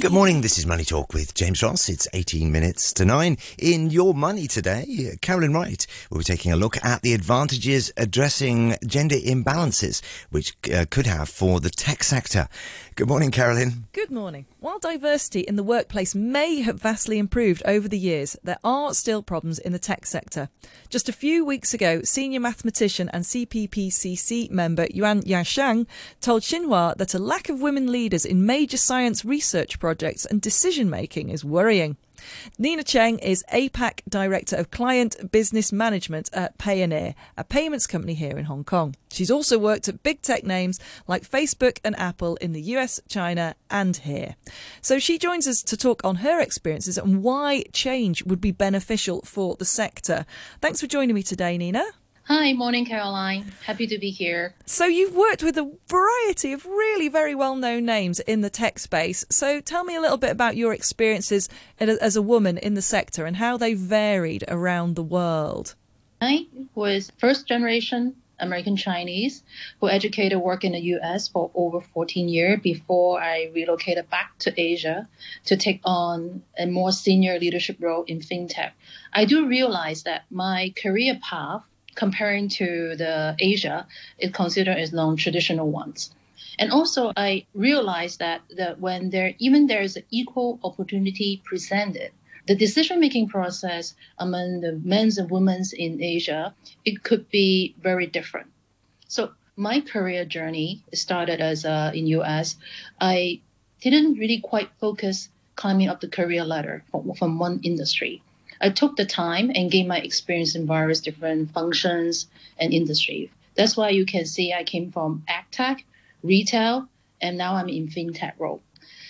Good morning. This is Money Talk with James Ross. It's 18 minutes to nine. In Your Money today, Carolyn Wright will be taking a look at the advantages addressing gender imbalances, which uh, could have for the tech sector. Good morning, Carolyn. Good morning. While diversity in the workplace may have vastly improved over the years, there are still problems in the tech sector. Just a few weeks ago, senior mathematician and CPPCC member Yuan Yaxiang told Xinhua that a lack of women leaders in major science research projects and decision making is worrying. Nina Cheng is APAC Director of Client Business Management at Payoneer, a payments company here in Hong Kong. She's also worked at big tech names like Facebook and Apple in the US, China, and here. So she joins us to talk on her experiences and why change would be beneficial for the sector. Thanks for joining me today, Nina. Hi, morning, Caroline. Happy to be here. So, you've worked with a variety of really very well known names in the tech space. So, tell me a little bit about your experiences as a woman in the sector and how they varied around the world. I was first generation American Chinese who educated work in the US for over 14 years before I relocated back to Asia to take on a more senior leadership role in fintech. I do realize that my career path comparing to the Asia is considered as non-traditional ones. And also, I realized that, that when there even there is an equal opportunity presented, the decision-making process among the men's and women's in Asia, it could be very different. So my career journey started as uh, in US. I didn't really quite focus climbing up the career ladder from, from one industry. I took the time and gained my experience in various different functions and industries. That's why you can see I came from AgTech, retail, and now I'm in fintech role.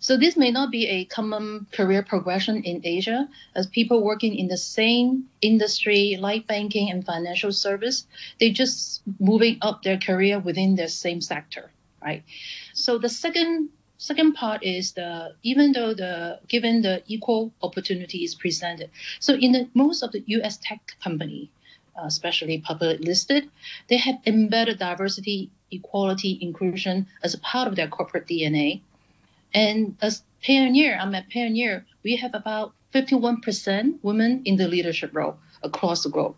So this may not be a common career progression in Asia, as people working in the same industry like banking and financial service, they just moving up their career within their same sector, right? So the second Second part is the even though the given the equal opportunity is presented. So in the most of the U.S. tech company, uh, especially public listed, they have embedded diversity, equality, inclusion as a part of their corporate DNA. And as Payoneer, I'm at Payoneer, we have about 51% women in the leadership role across the globe.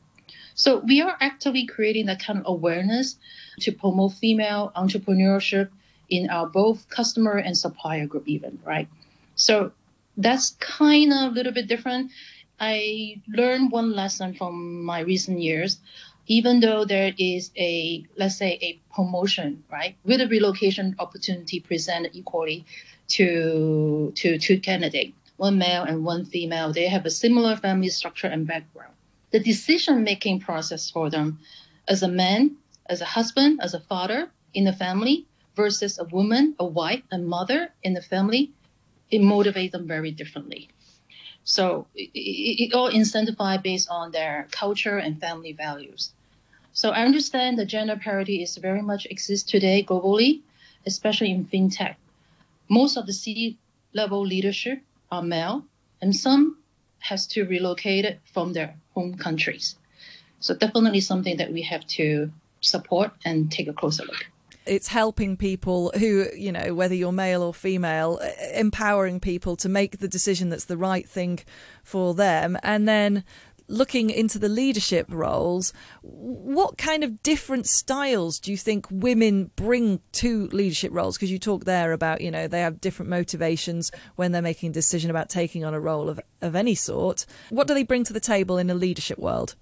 So we are actively creating that kind of awareness to promote female entrepreneurship in our both customer and supplier group even, right? So that's kind of a little bit different. I learned one lesson from my recent years. Even though there is a, let's say, a promotion, right, with a relocation opportunity presented equally to to two candidates, one male and one female, they have a similar family structure and background. The decision making process for them, as a man, as a husband, as a father in the family, versus a woman, a wife, a mother in the family, it motivates them very differently. So it, it, all incentivized based on their culture and family values. So I understand the gender parity is very much exists today globally, especially in fintech. Most of the C level leadership are male, and some has to relocate it from their home countries. So definitely something that we have to support and take a closer look it's helping people who, you know, whether you're male or female, empowering people to make the decision that's the right thing for them. And then looking into the leadership roles, what kind of different styles do you think women bring to leadership roles? Because you talk there about, you know, they have different motivations when they're making a decision about taking on a role of, of any sort. What do they bring to the table in a leadership world?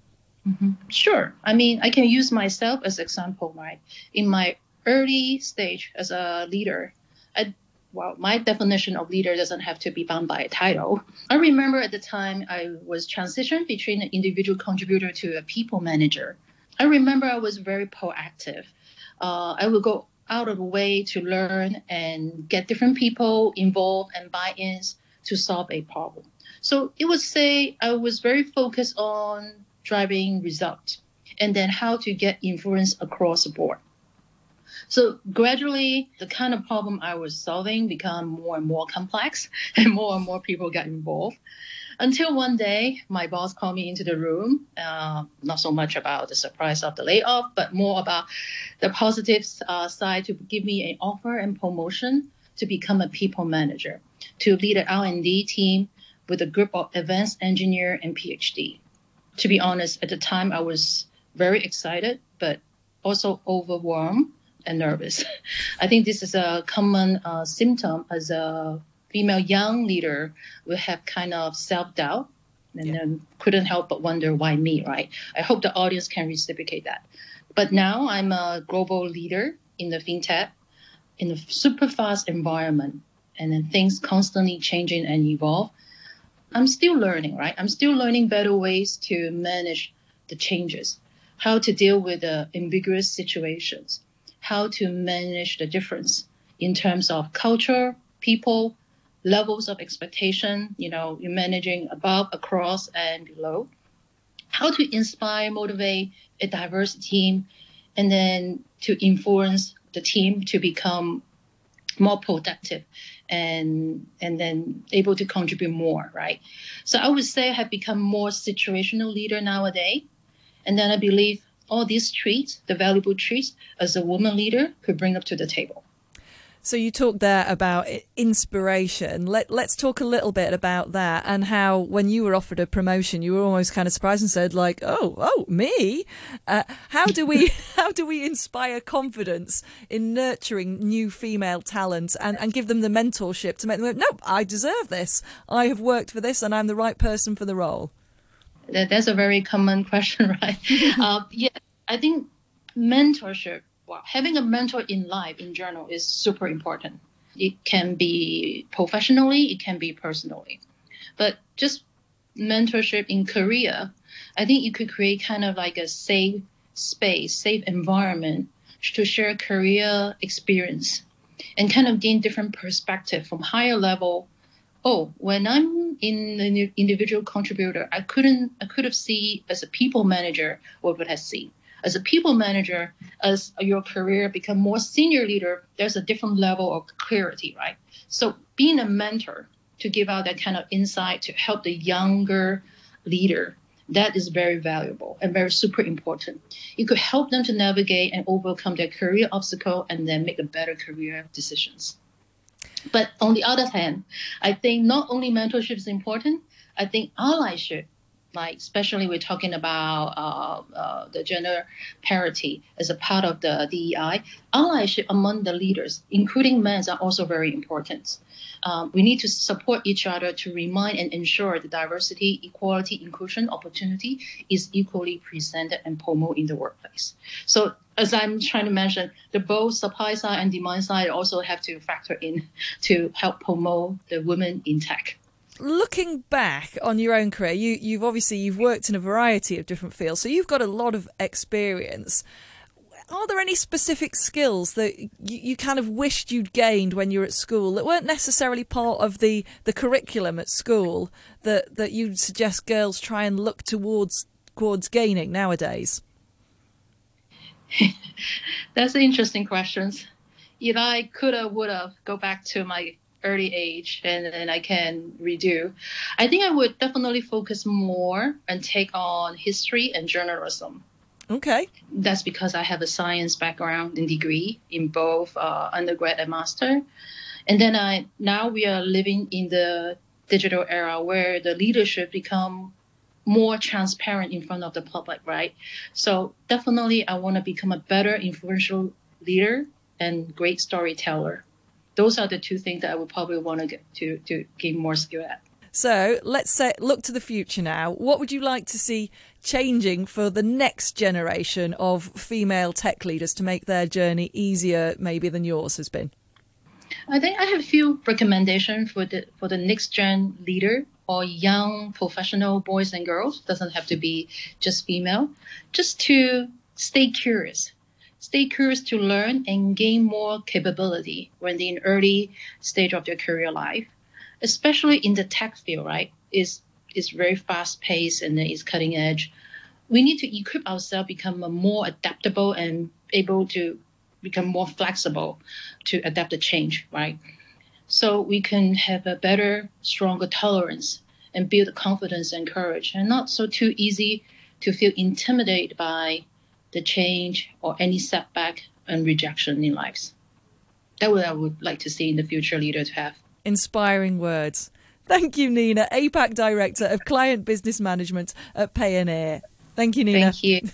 Mm-hmm. Sure. I mean, I can use myself as example, right? In my early stage as a leader, I, well, my definition of leader doesn't have to be bound by a title. I remember at the time I was transitioned between an individual contributor to a people manager. I remember I was very proactive. Uh, I would go out of the way to learn and get different people involved and buy-ins to solve a problem. So it would say I was very focused on driving results and then how to get influence across the board. So gradually, the kind of problem I was solving became more and more complex, and more and more people got involved. Until one day, my boss called me into the room, uh, not so much about the surprise of the layoff, but more about the positive uh, side to give me an offer and promotion to become a people manager, to lead an R&D team with a group of advanced engineer and PhD. To be honest, at the time I was very excited, but also overwhelmed and nervous. I think this is a common uh, symptom as a female young leader will have kind of self doubt and yeah. then couldn't help but wonder why me, right? I hope the audience can reciprocate that. But now I'm a global leader in the fintech in a super fast environment and then things constantly changing and evolve. I'm still learning, right? I'm still learning better ways to manage the changes, how to deal with the ambiguous situations, how to manage the difference in terms of culture, people, levels of expectation, you know, you're managing above, across, and below. How to inspire, motivate a diverse team, and then to influence the team to become more productive and and then able to contribute more, right? So I would say I have become more situational leader nowadays. And then I believe all these traits, the valuable traits as a woman leader could bring up to the table. So you talked there about inspiration. Let Let's talk a little bit about that and how when you were offered a promotion, you were almost kind of surprised and said, like, "Oh, oh, me? Uh, how do we how do we inspire confidence in nurturing new female talent and and give them the mentorship to make them? No, I deserve this. I have worked for this, and I'm the right person for the role." That's a very common question, right? uh, yeah, I think mentorship well, having a mentor in life in general is super important. It can be professionally, it can be personally. But just mentorship in career, I think you could create kind of like a safe space, safe environment to share career experience and kind of gain different perspective from higher level. Oh, when I'm in an individual contributor, I couldn't I could have seen as a people manager what would have seen as a people manager, as your career become more senior leader, there's a different level of clarity, right? So being a mentor to give out that kind of insight to help the younger leader, that is very valuable and very super important. It could help them to navigate and overcome their career obstacle and then make a better career decisions. But on the other hand, I think not only mentorship is important, I think allyship like especially we're talking about uh, uh, the gender parity as a part of the DEI, allyship among the leaders, including men, are also very important. Um, we need to support each other to remind and ensure the diversity, equality, inclusion, opportunity is equally presented and promoted in the workplace. So as I'm trying to mention, the both supply side and demand side also have to factor in to help promote the women in tech looking back on your own career, you, you've obviously you've worked in a variety of different fields, so you've got a lot of experience. Are there any specific skills that you, you kind of wished you'd gained when you were at school that weren't necessarily part of the, the curriculum at school that, that you'd suggest girls try and look towards towards gaining nowadays? That's an interesting questions. If I could have, would have, go back to my early age and then I can redo. I think I would definitely focus more and take on history and journalism. Okay. That's because I have a science background and degree in both uh, undergrad and master. And then I now we are living in the digital era where the leadership become more transparent in front of the public, right? So definitely I want to become a better influential leader and great storyteller those are the two things that I would probably want to get to to gain more skill at. So let's say look to the future now. What would you like to see changing for the next generation of female tech leaders to make their journey easier, maybe than yours has been? I think I have a few recommendations for the for the next gen leader or young professional boys and girls. Doesn't have to be just female. Just to stay curious stay curious to learn and gain more capability when they're in early stage of their career life, especially in the tech field, right? Is is very fast paced and is cutting edge. We need to equip ourselves become more adaptable and able to become more flexible to adapt the change, right? So we can have a better, stronger tolerance and build confidence and courage and not so too easy to feel intimidated by the change or any setback and rejection in lives. That what I would like to see in the future leader to have. Inspiring words. Thank you, Nina, APAC Director of Client Business Management at Payoneer. Thank you, Nina. Thank you.